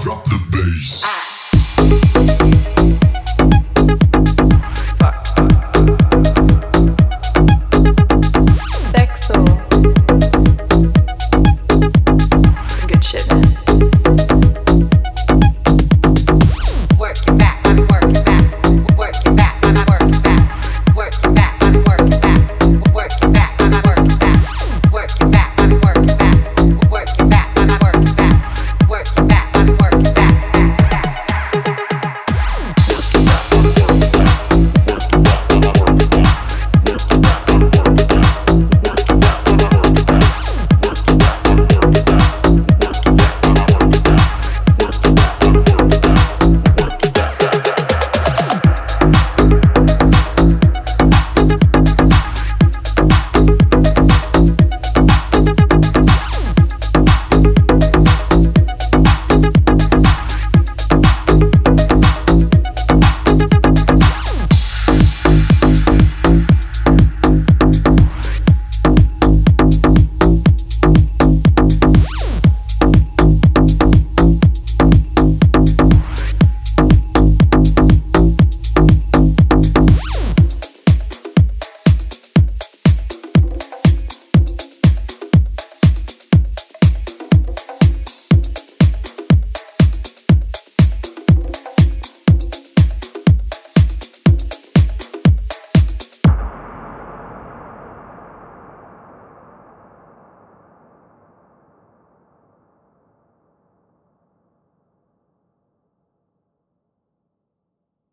drop, drop.